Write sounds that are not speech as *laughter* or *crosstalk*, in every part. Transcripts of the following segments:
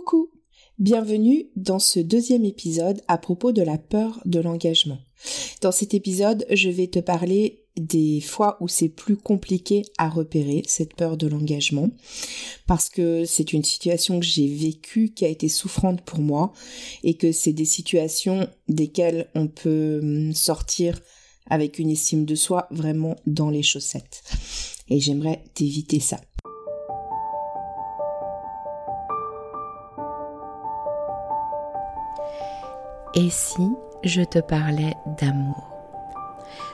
Coucou Bienvenue dans ce deuxième épisode à propos de la peur de l'engagement. Dans cet épisode, je vais te parler des fois où c'est plus compliqué à repérer cette peur de l'engagement parce que c'est une situation que j'ai vécue qui a été souffrante pour moi et que c'est des situations desquelles on peut hum, sortir avec une estime de soi vraiment dans les chaussettes. Et j'aimerais t'éviter ça. Et si je te parlais d'amour?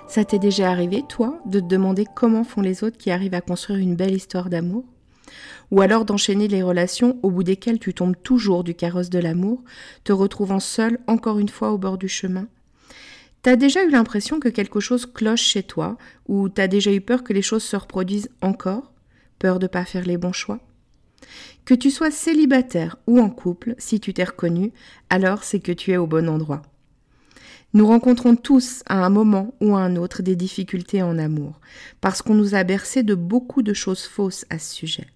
Ça t'est déjà arrivé, toi, de te demander comment font les autres qui arrivent à construire une belle histoire d'amour? Ou alors d'enchaîner les relations au bout desquelles tu tombes toujours du carrosse de l'amour, te retrouvant seul encore une fois au bord du chemin? T'as déjà eu l'impression que quelque chose cloche chez toi, ou t'as déjà eu peur que les choses se reproduisent encore? Peur de pas faire les bons choix? Que tu sois célibataire ou en couple, si tu t'es reconnu, alors c'est que tu es au bon endroit. Nous rencontrons tous à un moment ou à un autre des difficultés en amour, parce qu'on nous a bercé de beaucoup de choses fausses à ce sujet.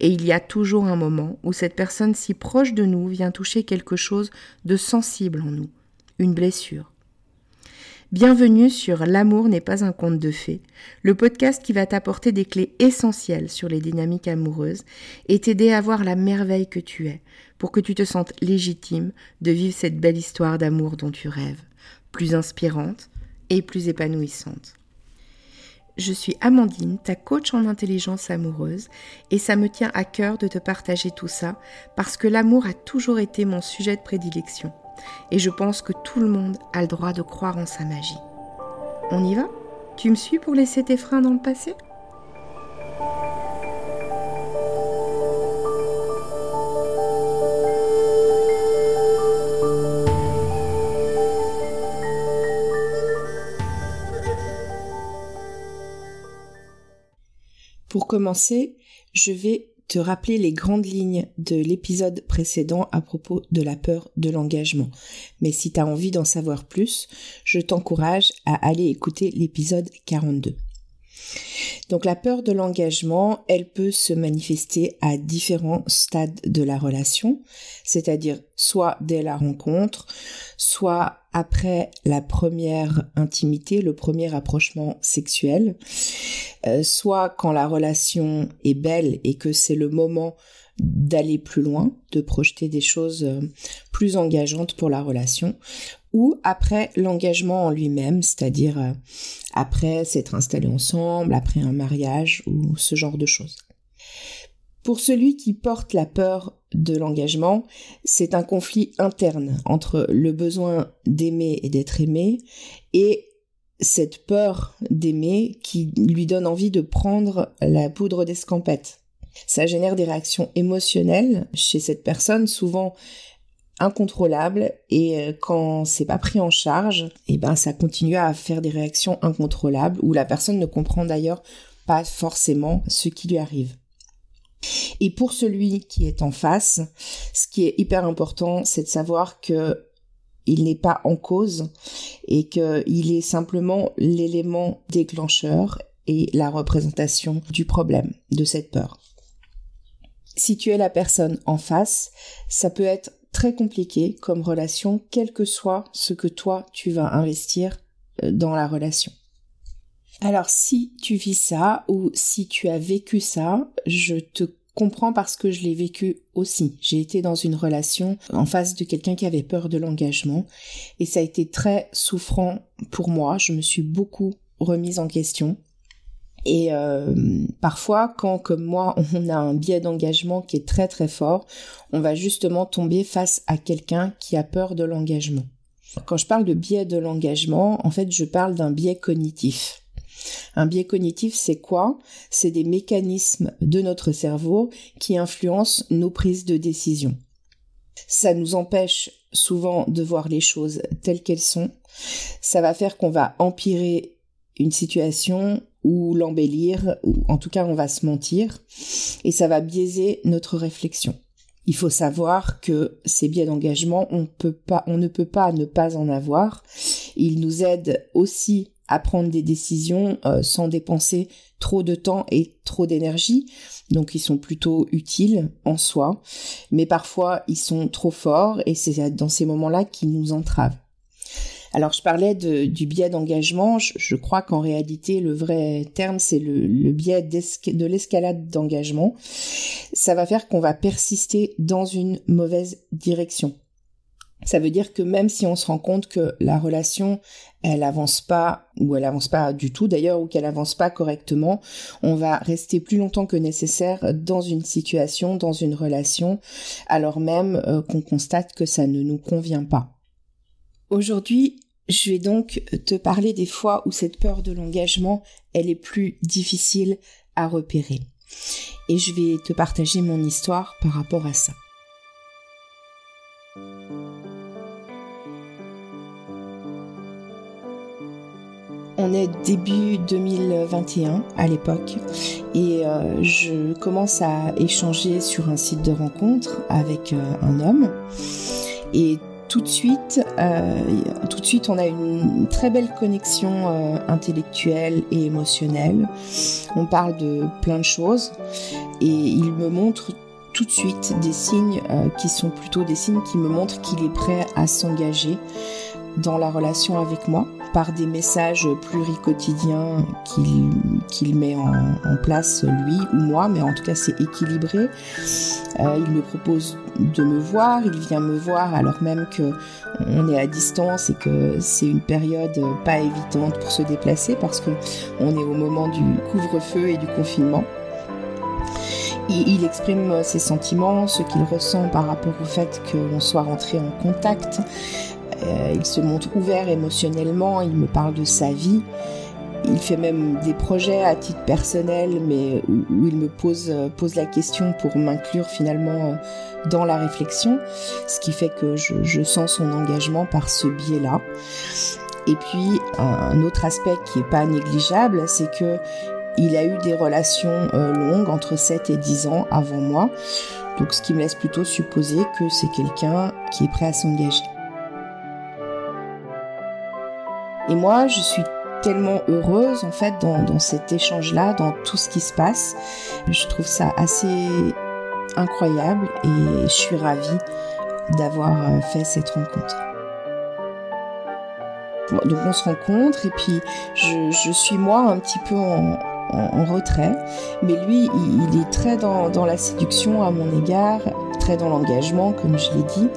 Et il y a toujours un moment où cette personne si proche de nous vient toucher quelque chose de sensible en nous, une blessure, Bienvenue sur L'amour n'est pas un conte de fées, le podcast qui va t'apporter des clés essentielles sur les dynamiques amoureuses et t'aider à voir la merveille que tu es pour que tu te sentes légitime de vivre cette belle histoire d'amour dont tu rêves, plus inspirante et plus épanouissante. Je suis Amandine, ta coach en intelligence amoureuse, et ça me tient à cœur de te partager tout ça parce que l'amour a toujours été mon sujet de prédilection et je pense que tout le monde a le droit de croire en sa magie. On y va? Tu me suis pour laisser tes freins dans le passé? Pour commencer, je vais te rappeler les grandes lignes de l'épisode précédent à propos de la peur de l'engagement. Mais si tu as envie d'en savoir plus, je t'encourage à aller écouter l'épisode 42. Donc la peur de l'engagement, elle peut se manifester à différents stades de la relation, c'est-à-dire soit dès la rencontre, soit après la première intimité, le premier rapprochement sexuel, euh, soit quand la relation est belle et que c'est le moment d'aller plus loin, de projeter des choses euh, plus engageantes pour la relation, ou après l'engagement en lui-même, c'est-à-dire euh, après s'être installé ensemble, après un mariage ou ce genre de choses. Pour celui qui porte la peur de l'engagement, c'est un conflit interne entre le besoin d'aimer et d'être aimé et cette peur d'aimer qui lui donne envie de prendre la poudre d'escampette. Ça génère des réactions émotionnelles chez cette personne, souvent incontrôlables, et euh, quand c'est pas pris en charge, et eh ben ça continue à faire des réactions incontrôlables où la personne ne comprend d'ailleurs pas forcément ce qui lui arrive. Et pour celui qui est en face, ce qui est hyper important, c'est de savoir que il n'est pas en cause et qu'il est simplement l'élément déclencheur et la représentation du problème, de cette peur. Si tu es la personne en face, ça peut être très compliqué comme relation, quel que soit ce que toi tu vas investir euh, dans la relation. Alors si tu vis ça ou si tu as vécu ça, je te comprends parce que je l'ai vécu aussi. J'ai été dans une relation en face de quelqu'un qui avait peur de l'engagement et ça a été très souffrant pour moi. Je me suis beaucoup remise en question. Et euh, parfois, quand comme moi, *laughs* on a un biais d'engagement qui est très très fort, on va justement tomber face à quelqu'un qui a peur de l'engagement. Quand je parle de biais de l'engagement, en fait, je parle d'un biais cognitif. Un biais cognitif, c'est quoi? C'est des mécanismes de notre cerveau qui influencent nos prises de décision. Ça nous empêche souvent de voir les choses telles qu'elles sont. Ça va faire qu'on va empirer une situation ou l'embellir, ou en tout cas on va se mentir, et ça va biaiser notre réflexion. Il faut savoir que ces biais d'engagement, on, on ne peut pas ne pas en avoir. Ils nous aident aussi à prendre des décisions euh, sans dépenser trop de temps et trop d'énergie. Donc ils sont plutôt utiles en soi, mais parfois ils sont trop forts et c'est dans ces moments-là qu'ils nous entravent. Alors je parlais du biais d'engagement, je, crois qu'en réalité le vrai terme c'est le, biais de l'escalade d'engagement. Ça va faire qu'on va persister dans une mauvaise direction. Ça veut dire que même si on se rend compte que la relation, elle avance pas, ou elle avance pas du tout d'ailleurs, ou qu'elle avance pas correctement, on va rester plus longtemps que nécessaire dans une situation, dans une relation, alors même euh, qu'on constate que ça ne nous convient pas. Aujourd'hui, je vais donc te parler des fois où cette peur de l'engagement, elle est plus difficile à repérer. Et je vais te partager mon histoire par rapport à ça. On est début 2021 à l'époque et euh, je commence à échanger sur un site de rencontre avec euh, un homme et tout de suite, euh, tout de suite, on a une très belle connexion euh, intellectuelle et émotionnelle. On parle de plein de choses et il me montre tout de suite des signes euh, qui sont plutôt des signes qui me montrent qu'il est prêt à s'engager dans la relation avec moi par des messages pluricotidiens qu'il met en, place lui ou moi, mais en tout cas c'est équilibré. Euh, il me propose de me voir, il vient me voir alors même que on est à distance et que c'est une période pas évidente pour se déplacer parce que on est au moment du couvre-feu et du confinement. Il, exprime ses sentiments, ce qu'il ressent par rapport au fait qu'on soit rentré en contact. Euh, il se montre ouvert émotionnellement, il me parle de sa vie. Il fait même des projets à titre personnel, mais où, il me pose, euh, pose la question pour m'inclure finalement euh, dans la réflexion, ce qui fait que je, sens son engagement par ce biais-là. Et puis un autre aspect qui est pas négligeable, c'est que il a eu des relations longues entre 7 et 10 ans avant moi. Donc ce qui me laisse plutôt supposer que c'est quelqu'un qui est prêt à s'engager. Et moi, je suis tellement heureuse en fait dans, cet échange-là, dans tout ce qui se passe. Je trouve ça assez incroyable et je suis ravie d'avoir euh, fait cette rencontre. Donc on se rencontre et puis je, suis moi un petit peu en, retrait, mais lui il, est très dans, dans, la séduction à mon égard, très dans l'engagement comme je l'ai dit,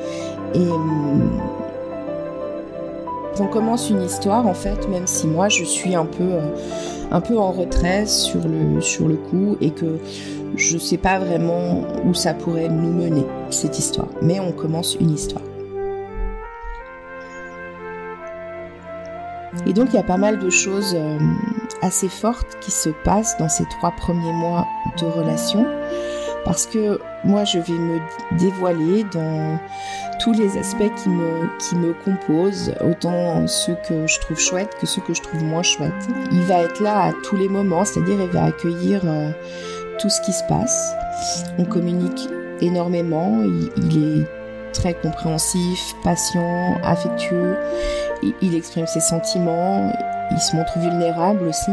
et hum, on commence une histoire en fait, même si moi je suis un peu, euh, en retrait sur le, coup et que je sais pas vraiment où ça pourrait nous mener cette histoire. Mais on commence une histoire. Et donc il y a pas mal de choses euh, assez fortes qui se passent dans ces trois premiers mois de relation parce que moi je vais me dévoiler dans tous les aspects qui me, qui me composent, autant ceux que je trouve chouettes que ceux que je trouve moins chouettes. Il va être là à tous les moments, c'est-à-dire il va accueillir euh, tout ce qui se passe. On communique énormément, il, est très compréhensif, patient, affectueux, il exprime ses sentiments, il se montre vulnérable aussi.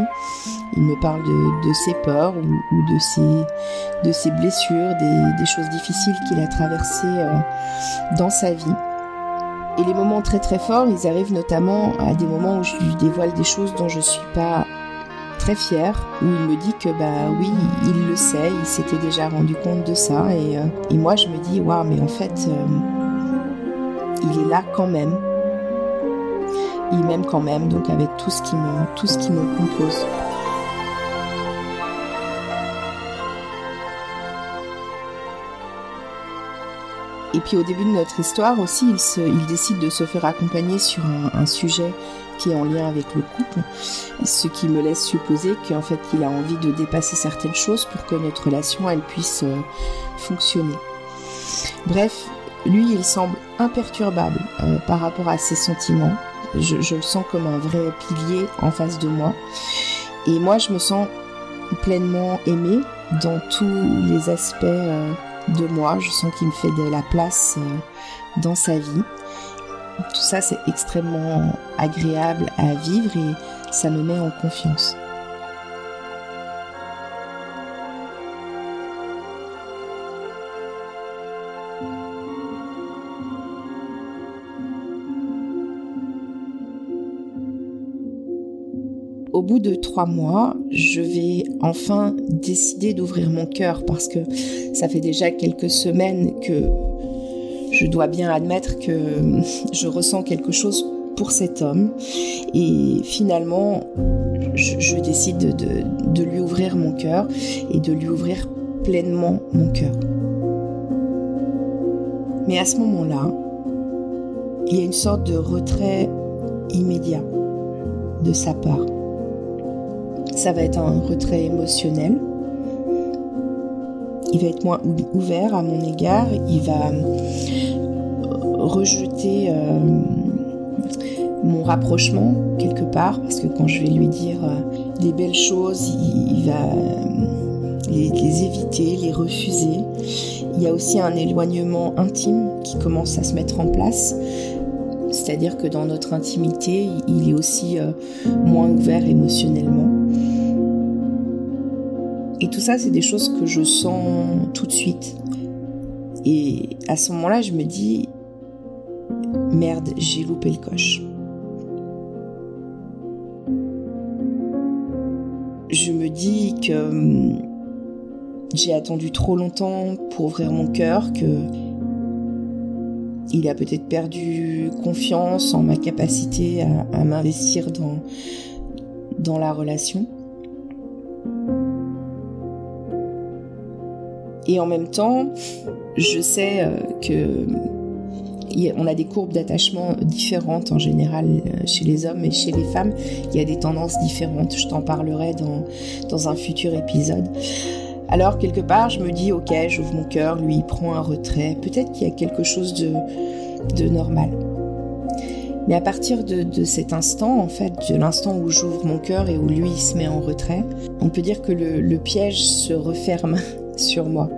Il me parle de, ses peurs ou, de, ses, blessures, des, choses difficiles qu'il a traversées euh, dans sa vie. Et les moments très très forts, ils arrivent notamment à des moments où je lui dévoile des choses dont je suis pas très fière, où il me dit que bah oui, il le sait, il s'était déjà rendu compte de ça, et, euh, moi je me dis waouh, mais en fait, euh, il est là quand même il m'aime quand même, donc avec tout ce qui me, tout ce qui me compose. Et puis au début de notre histoire aussi, il, se, il décide de se faire accompagner sur un, sujet qui est en lien avec le couple, ce qui me laisse supposer qu'en fait il a envie de dépasser certaines choses pour que notre relation elle puisse euh, fonctionner. Bref, lui il semble imperturbable euh, par rapport à ses sentiments, je, le sens comme un vrai pilier en face de moi. Et moi, je me sens pleinement aimée dans tous les aspects euh, de moi. Je sens qu'il me fait de la place euh, dans sa vie. Tout ça, c'est extrêmement agréable à vivre et ça me met en confiance. Au bout de trois mois, je vais enfin décider d'ouvrir mon cœur parce que ça fait déjà quelques semaines que je dois bien admettre que je ressens quelque chose pour cet homme et finalement je, décide de, lui ouvrir mon cœur et de lui ouvrir pleinement mon cœur. Mais à ce moment-là, il y a une sorte de retrait immédiat de sa part. Ça va être un retrait émotionnel. Il va être moins ouvert à mon égard. Il va euh, rejeter euh, mon rapprochement quelque part parce que quand je vais lui dire euh, des belles choses, il, va les, éviter, les refuser. Il y a aussi un éloignement intime qui commence à se mettre en place. C'est-à-dire que dans notre intimité, il est aussi moins ouvert émotionnellement. Et tout ça, c'est des choses que je sens tout de suite. Et à ce moment-là, je me dis, merde, j'ai loupé le coche. Je me dis que hum, j'ai attendu trop longtemps pour ouvrir mon cœur, que il a peut-être perdu confiance en ma capacité à, m'investir dans la relation. Et en même temps, je sais euh, que on a des courbes d'attachement différentes en général euh, chez les hommes et chez les femmes. Il y a des tendances différentes. Je t'en parlerai dans, dans un futur épisode. Alors, quelque part, je me dis, ok, j'ouvre mon cœur, lui, il prend un retrait. Peut-être qu'il y a quelque chose de, de normal. Mais à partir de, de, cet instant, en fait, de l'instant où j'ouvre mon cœur et où lui il se met en retrait, on peut dire que le, le piège se referme *laughs* sur moi.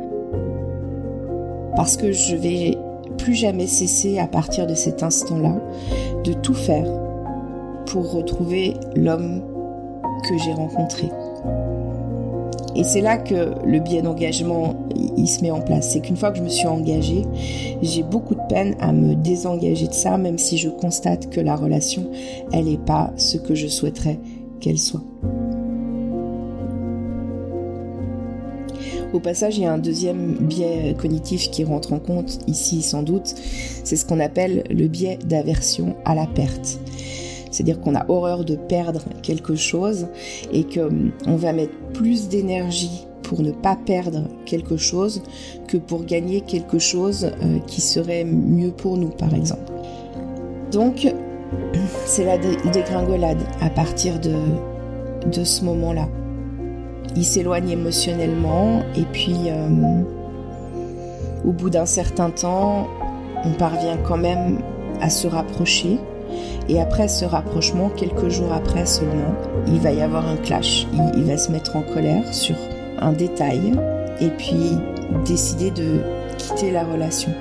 Parce que je vais plus jamais cesser à partir de cet instant-là de tout faire pour retrouver l'homme que j'ai rencontré. Et c'est là que le biais d'engagement il se met en place. C'est qu'une fois que je me suis engagée, j'ai beaucoup de peine à me désengager de ça, même si je constate que la relation, elle n'est pas ce que je souhaiterais qu'elle soit. Au passage, il y a un deuxième biais cognitif qui rentre en compte ici sans doute, c'est ce qu'on appelle le biais d'aversion à la perte. C'est-à-dire qu'on a horreur de perdre quelque chose et qu'on hum, va mettre plus d'énergie pour ne pas perdre quelque chose que pour gagner quelque chose euh, qui serait mieux pour nous, par exemple. Donc, c'est la dégringolade à partir de, de ce moment-là il s'éloigne émotionnellement et puis euh, au bout d'un certain temps, on parvient quand même à se rapprocher. Et après ce rapprochement, quelques jours après seulement, il va y avoir un clash. Il, va se mettre en colère sur un détail et puis décider de quitter la relation.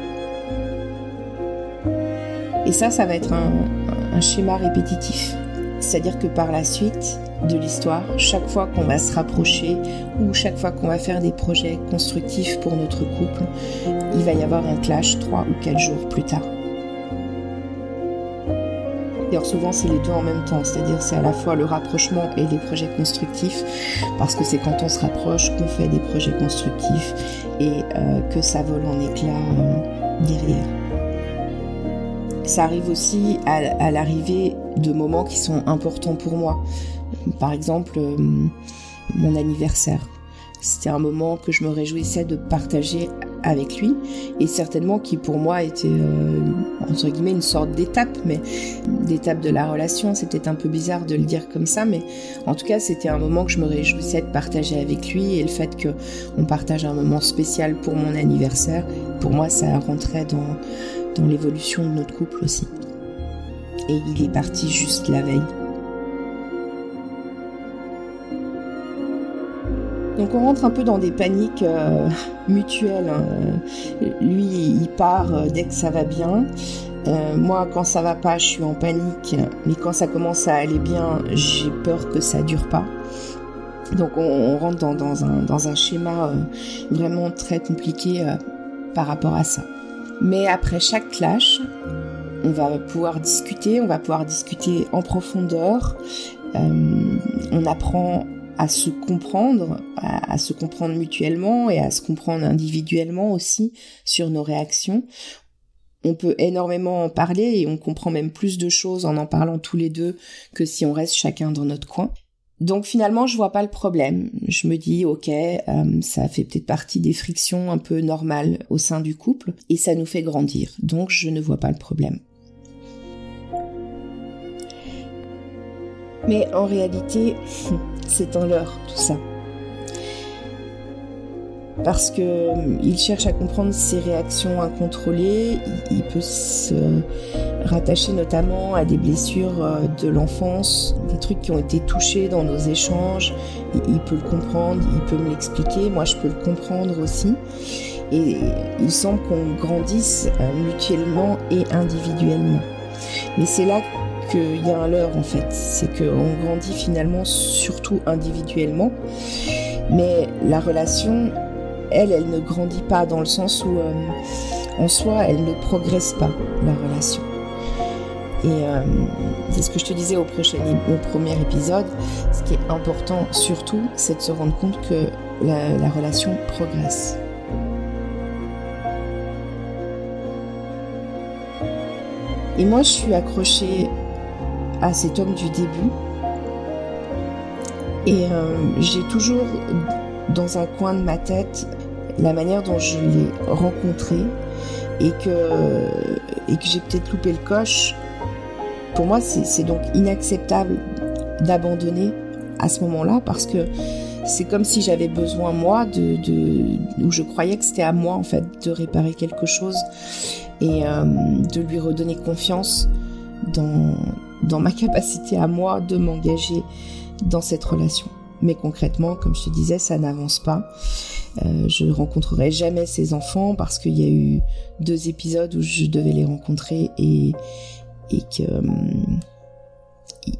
Et ça, ça va être un schéma répétitif. C'est-à-dire que par la suite, de l'histoire, chaque fois qu'on va se rapprocher ou chaque fois qu'on va faire des projets constructifs pour notre couple, il va y avoir un clash trois ou quatre jours plus tard. D'ailleurs, souvent, c'est les deux en même temps, c'est-à-dire c'est à la fois le rapprochement et les projets constructifs, parce que c'est quand on se rapproche qu'on fait des projets constructifs et euh, que ça vole en éclats euh, derrière. Ça arrive aussi à l'arrivée de moments qui sont importants pour moi. Par exemple, euh, mon anniversaire. C'était un moment que je me réjouissais de partager avec lui et certainement qui pour moi était euh, entre guillemets une sorte d'étape mais d'étape de la relation c'est peut-être un peu bizarre de le dire comme ça mais en tout cas c'était un moment que je me réjouissais de partager avec lui et le fait que on partage un moment spécial pour mon anniversaire pour moi ça rentrait dans dans l'évolution de notre couple aussi et il est parti juste la veille Donc on rentre un peu dans des paniques euh, mutuelles. Hein. Lui, il part euh, dès que ça va bien. Euh, moi, quand ça va pas, je suis en panique. Mais quand ça commence à aller bien, j'ai peur que ça dure pas. Donc on, rentre dans, un, schéma vraiment très compliqué par rapport à ça. Mais après chaque clash, on va pouvoir discuter, on va pouvoir discuter en profondeur. on apprend à se comprendre, à, se comprendre mutuellement et à se comprendre individuellement aussi sur nos réactions. On peut énormément en parler et on comprend même plus de choses en en parlant tous les deux que si on reste chacun dans notre coin. Donc finalement, je vois pas le problème. Je me dis, ok, euh, ça fait peut-être partie des frictions un peu normales au sein du couple et ça nous fait grandir. Donc je ne vois pas le problème. Mais en réalité, *laughs* c'est un leurre tout ça. Parce que euh, il cherche à comprendre ses réactions incontrôlées, il peut se rattacher notamment à des blessures euh, de l'enfance, des trucs qui ont été touchés dans nos échanges, il peut le comprendre, il peut me l'expliquer, moi je peux le comprendre aussi. Et il semble qu'on grandisse euh, mutuellement et individuellement. Mais c'est là qu'il y a un leurre en fait, c'est qu'on grandit finalement surtout individuellement, mais la relation, elle, elle ne grandit pas dans le sens où euh, en soi, elle ne progresse pas, la relation. Et euh, c'est ce que je te disais au, prochain, au premier épisode, ce qui est important surtout, c'est de se rendre compte que la, la relation progresse. Et moi, je suis accrochée à cet homme du début. Et euh, j'ai toujours dans un coin de ma tête la manière dont je l'ai rencontré et que, et que j'ai peut-être loupé le coche. Pour moi, c'est donc inacceptable d'abandonner à ce moment-là parce que c'est comme si j'avais besoin moi de, de, ou je croyais que c'était à moi en fait de réparer quelque chose et euh, de lui redonner confiance dans dans ma capacité à moi de m'engager dans cette relation. Mais concrètement, comme je te disais, ça n'avance pas. Euh, je ne rencontrerai jamais ces enfants parce qu'il y a eu deux épisodes où je devais les rencontrer et, et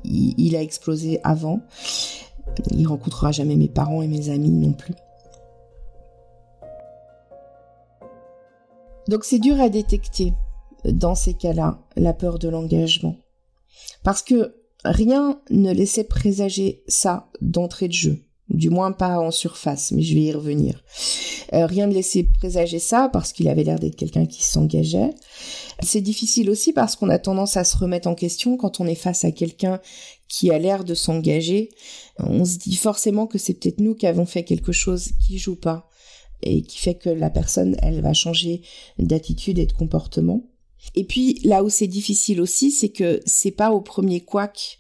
il, a explosé avant. Il rencontrera jamais mes parents et mes amis non plus. Donc c'est dur à détecter dans ces cas-là, la peur de l'engagement. Parce que rien ne laissait présager ça d'entrée de jeu. Du moins pas en surface, mais je vais y revenir. Euh, rien ne laissait présager ça parce qu'il avait l'air d'être quelqu'un qui s'engageait. C'est difficile aussi parce qu'on a tendance à se remettre en question quand on est face à quelqu'un qui a l'air de s'engager. On se dit forcément que c'est peut-être nous qui avons fait quelque chose qui joue pas et qui fait que la personne, elle va changer d'attitude et de comportement. Et puis là où c'est difficile aussi, c'est que c'est pas au premier couac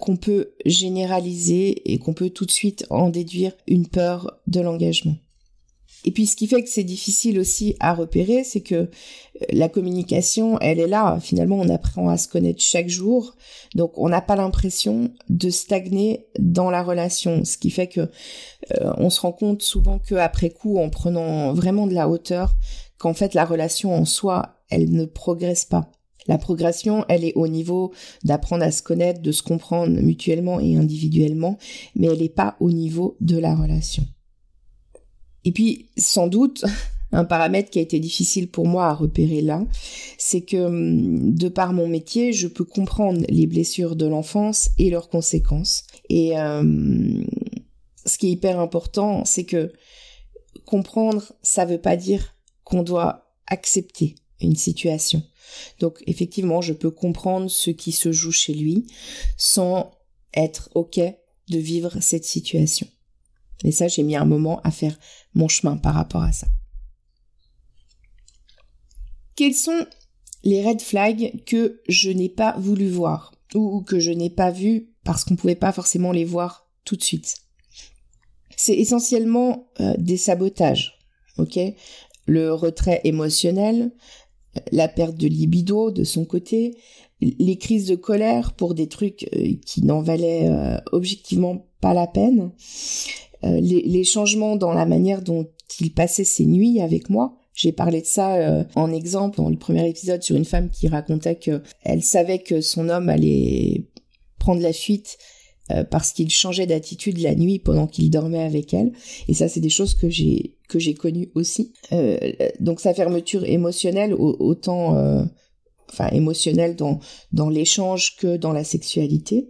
qu'on peut généraliser et qu'on peut tout de suite en déduire une peur de l'engagement. Et puis ce qui fait que c'est difficile aussi à repérer, c'est que euh, la communication, elle est là. Finalement, on apprend à se connaître chaque jour. Donc on n'a pas l'impression de stagner dans la relation. Ce qui fait que euh, on se rend compte souvent qu'après coup, en prenant vraiment de la hauteur, qu'en fait la relation en soi, elle ne progresse pas. La progression, elle est au niveau d'apprendre à se connaître, de se comprendre mutuellement et individuellement, mais elle n'est pas au niveau de la relation. Et puis, sans doute, *laughs* un paramètre qui a été difficile pour moi à repérer là, c'est que hum, de par mon métier, je peux comprendre les blessures de l'enfance et leurs conséquences. Et hum, ce qui est hyper important, c'est que comprendre, ça veut pas dire qu'on doit accepter une situation. Donc effectivement, je peux comprendre ce qui se joue chez lui sans être OK de vivre cette situation. Et ça, j'ai mis un moment à faire mon chemin par rapport à ça. Quels sont les red flags que je n'ai pas voulu voir ou que je n'ai pas vu parce qu'on ne pouvait pas forcément les voir tout de suite? C'est essentiellement euh, des sabotages, ok? Le retrait émotionnel, la perte de libido de son côté, les crises de colère pour des trucs euh, qui n'en valaient euh, objectivement pas la peine, les, changements dans la manière dont il passait ses nuits avec moi. J'ai parlé de ça en exemple dans le premier épisode sur une femme qui racontait que elle savait que son homme allait prendre la fuite euh, parce qu'il changeait d'attitude la nuit pendant qu'il dormait avec elle. Et ça, c'est des choses que j'ai que j'ai connues aussi. Euh, donc sa fermeture émotionnelle, autant, euh, enfin émotionnelle dans dans l'échange que dans la sexualité.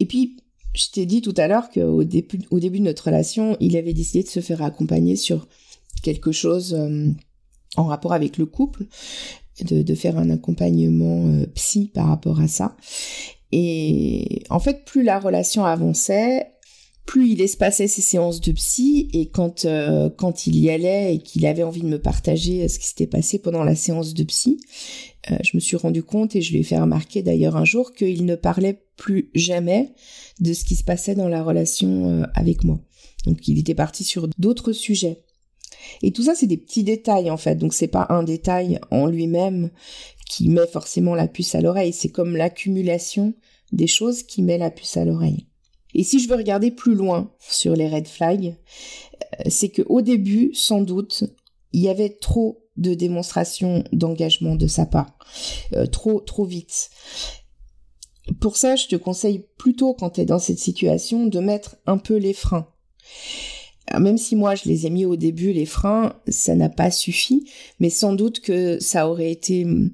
Et puis je t'ai dit tout à l'heure qu'au début, au début de notre relation, il avait décidé de se faire accompagner sur quelque chose en rapport avec le couple, de, de faire un accompagnement psy par rapport à ça. Et en fait, plus la relation avançait, plus il espacait ses séances de psy et quand euh, quand il y allait et qu'il avait envie de me partager euh, ce qui s'était passé pendant la séance de psy, euh, je me suis rendu compte et je lui ai fait remarquer d'ailleurs un jour qu'il ne parlait plus jamais de ce qui se passait dans la relation avec moi. Donc il était parti sur d'autres sujets. Et tout ça c'est des petits détails en fait. Donc c'est pas un détail en lui-même qui met forcément la puce à l'oreille. C'est comme l'accumulation des choses qui met la puce à l'oreille. Et si je veux regarder plus loin sur les red flags, euh, c'est que au début, sans doute, il y avait trop de démonstrations d'engagement de sa part, euh, trop trop vite. Pour ça, je te conseille plutôt quand tu es dans cette situation de mettre un peu les freins. même si moi je les ai mis au début les freins, ça n'a pas suffi, mais sans doute que ça aurait été hum,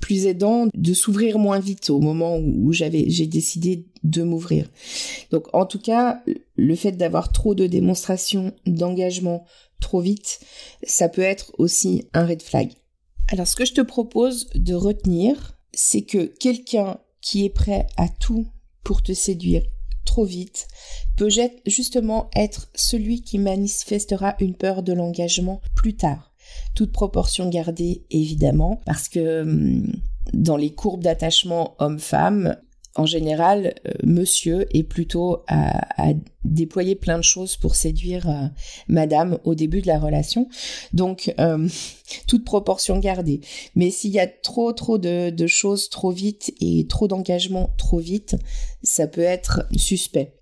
plus aidant de s'ouvrir moins vite au moment où j'avais j'ai décidé de m'ouvrir. Donc en tout cas, le fait d'avoir trop de démonstrations d'engagement trop vite, ça peut être aussi un red flag. Alors ce que je te propose de retenir, c'est que quelqu'un qui est prêt à tout pour te séduire trop vite peut justement être celui qui manifestera une peur de l'engagement plus tard toute proportion gardée évidemment, parce que hum, dans les courbes d'attachement homme-femme, en général, euh, monsieur est plutôt à, déployer plein de choses pour séduire euh, madame au début de la relation. Donc, *laughs* toute proportion gardée. Mais s'il y a trop, trop de, de choses trop vite et trop d'engagement trop vite, ça peut être suspect.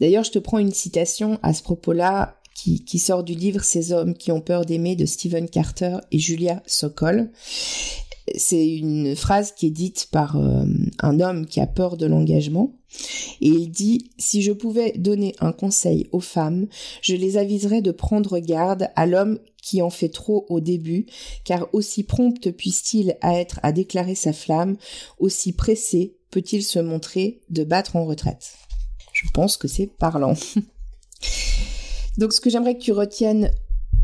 D'ailleurs, je te prends une citation à ce propos-là qui, sort du livre Ces hommes qui ont peur d'aimer de Stephen Carter et Julia Sokol. C'est une phrase qui est dite par euh, un homme qui a peur de l'engagement. Et il dit, si je pouvais donner un conseil aux femmes, je les aviserais de prendre garde à l'homme qui en fait trop au début, car aussi prompt puisse-t-il être à déclarer sa flamme, aussi pressé peut-il se montrer de battre en retraite. Je pense que c'est parlant. *laughs* Donc ce que j'aimerais que tu retiennes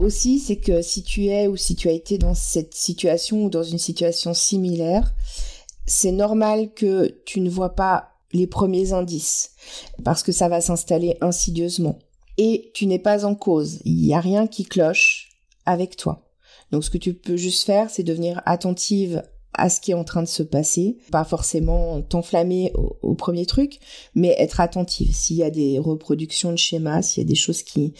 aussi, c'est que si tu es ou si tu as été dans cette situation ou dans une situation similaire, c'est normal que tu ne vois pas les premiers indices parce que ça va s'installer insidieusement. Et tu n'es pas en cause, il n'y a rien qui cloche avec toi. Donc ce que tu peux juste faire, c'est devenir attentive à ce qui est en train de se passer, pas forcément t'enflammer au, premier truc, mais être attentive. S'il y a des reproductions de schémas, s'il y a des choses qui,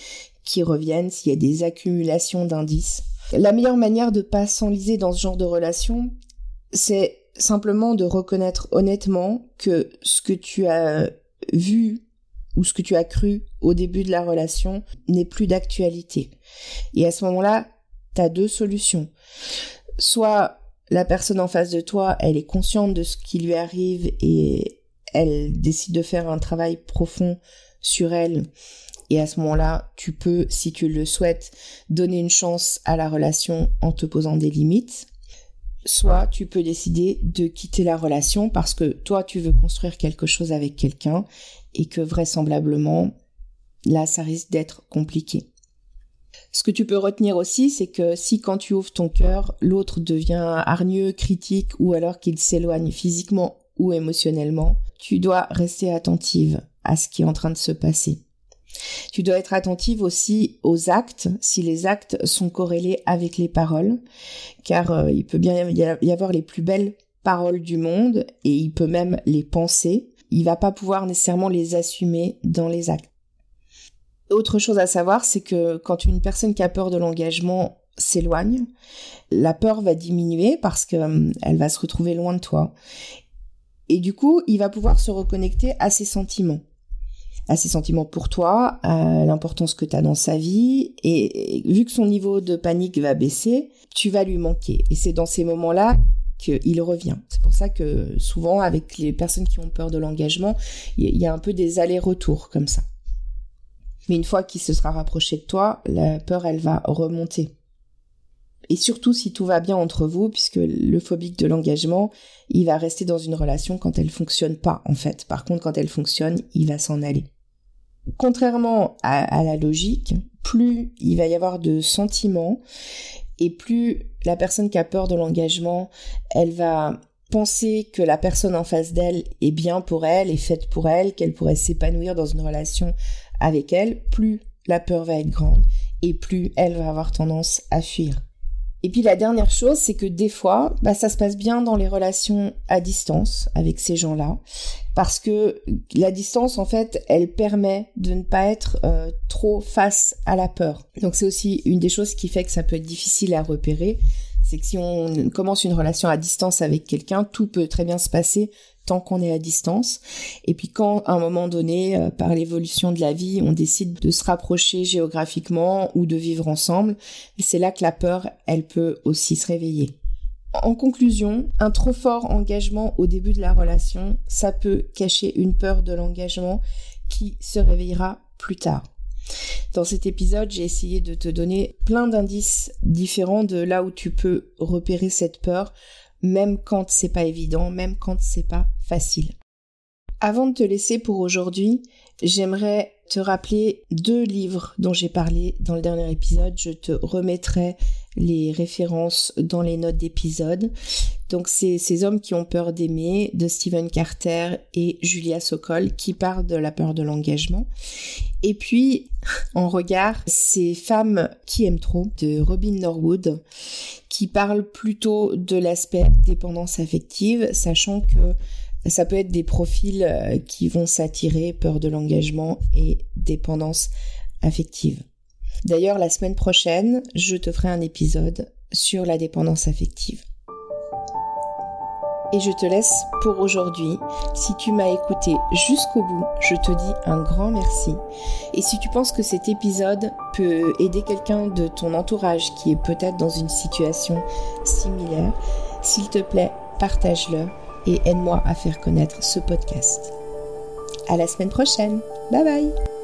qui reviennent, s'il y a des accumulations d'indices. La meilleure manière de pas s'enliser dans ce genre de relation, c'est simplement de reconnaître honnêtement que ce que tu as vu ou ce que tu as cru au début de la relation n'est plus d'actualité. Et à ce moment-là, tu as deux solutions. Soit la personne en face de toi, elle est consciente de ce qui lui arrive et elle décide de faire un travail profond sur elle. Et à ce moment-là, tu peux, si tu le souhaites, donner une chance à la relation en te posant des limites. Soit tu peux décider de quitter la relation parce que toi, tu veux construire quelque chose avec quelqu'un et que vraisemblablement, là, ça risque d'être compliqué. Ce que tu peux retenir aussi, c'est que si quand tu ouvres ton cœur, l'autre devient hargneux, critique ou alors qu'il s'éloigne physiquement ou émotionnellement, tu dois rester attentive à ce qui est en train de se passer. Tu dois être attentive aussi aux actes, si les actes sont corrélés avec les paroles, car euh, il peut bien y avoir les plus belles paroles du monde et il peut même les penser. Il va pas pouvoir nécessairement les assumer dans les actes. Autre chose à savoir, c'est que quand une personne qui a peur de l'engagement s'éloigne, la peur va diminuer parce qu'elle hum, va se retrouver loin de toi. Et du coup, il va pouvoir se reconnecter à ses sentiments. à ses sentiments pour toi, à l'importance que tu as dans sa vie, et vu que son niveau de panique va baisser, tu vas lui manquer. Et c'est dans ces moments-là qu'il revient. C'est pour ça que souvent, avec les personnes qui ont peur de l'engagement, il y a un peu des allers-retours comme ça. Mais une fois qu'il se sera rapproché de toi, la peur, elle va remonter. Et surtout si tout va bien entre vous, puisque le phobique de l'engagement, il va rester dans une relation quand elle fonctionne pas, en fait. Par contre, quand elle fonctionne, il va s'en aller. Contrairement à, la logique, plus il va y avoir de sentiments, et plus la personne qui a peur de l'engagement, elle va penser que la personne en face d'elle est bien pour elle, est faite pour elle, qu'elle pourrait s'épanouir dans une relation avec elle, plus la peur va être grande et plus elle va avoir tendance à fuir. Et puis la dernière chose, c'est que des fois, bah, ça se passe bien dans les relations à distance avec ces gens-là, parce que la distance, en fait, elle permet de ne pas être euh, trop face à la peur. Donc c'est aussi une des choses qui fait que ça peut être difficile à repérer, c'est que si on commence une relation à distance avec quelqu'un, tout peut très bien se passer tant qu'on est à distance. Et puis quand à un moment donné, euh, par l'évolution de la vie, on décide de se rapprocher géographiquement ou de vivre ensemble, c'est là que la peur, elle peut aussi se réveiller. En conclusion, un trop fort engagement au début de la relation, ça peut cacher une peur de l'engagement qui se réveillera plus tard. Dans cet épisode, j'ai essayé de te donner plein d'indices différents de là où tu peux repérer cette peur même quand c'est pas évident, même quand c'est pas facile. Avant de te laisser pour aujourd'hui, j'aimerais te rappeler deux livres dont j'ai parlé dans le dernier épisode. Je te remettrai les références dans les notes d'épisode. Donc c'est ces hommes qui ont peur d'aimer de Stephen Carter et Julia Sokol qui parlent de la peur de l'engagement. Et puis en regard, ces femmes qui aiment trop de Robin Norwood qui parle plutôt de l'aspect dépendance affective, sachant que ça peut être des profils euh, qui vont s'attirer peur de l'engagement et dépendance affective. D'ailleurs, la semaine prochaine, je te ferai un épisode sur la dépendance affective. Et je te laisse pour aujourd'hui. Si tu m'as écouté jusqu'au bout, je te dis un grand merci. Et si tu penses que cet épisode peut aider quelqu'un de ton entourage qui est peut-être dans une situation similaire, s'il te plaît, partage-le et aide-moi à faire connaître ce podcast. À la semaine prochaine. Bye bye.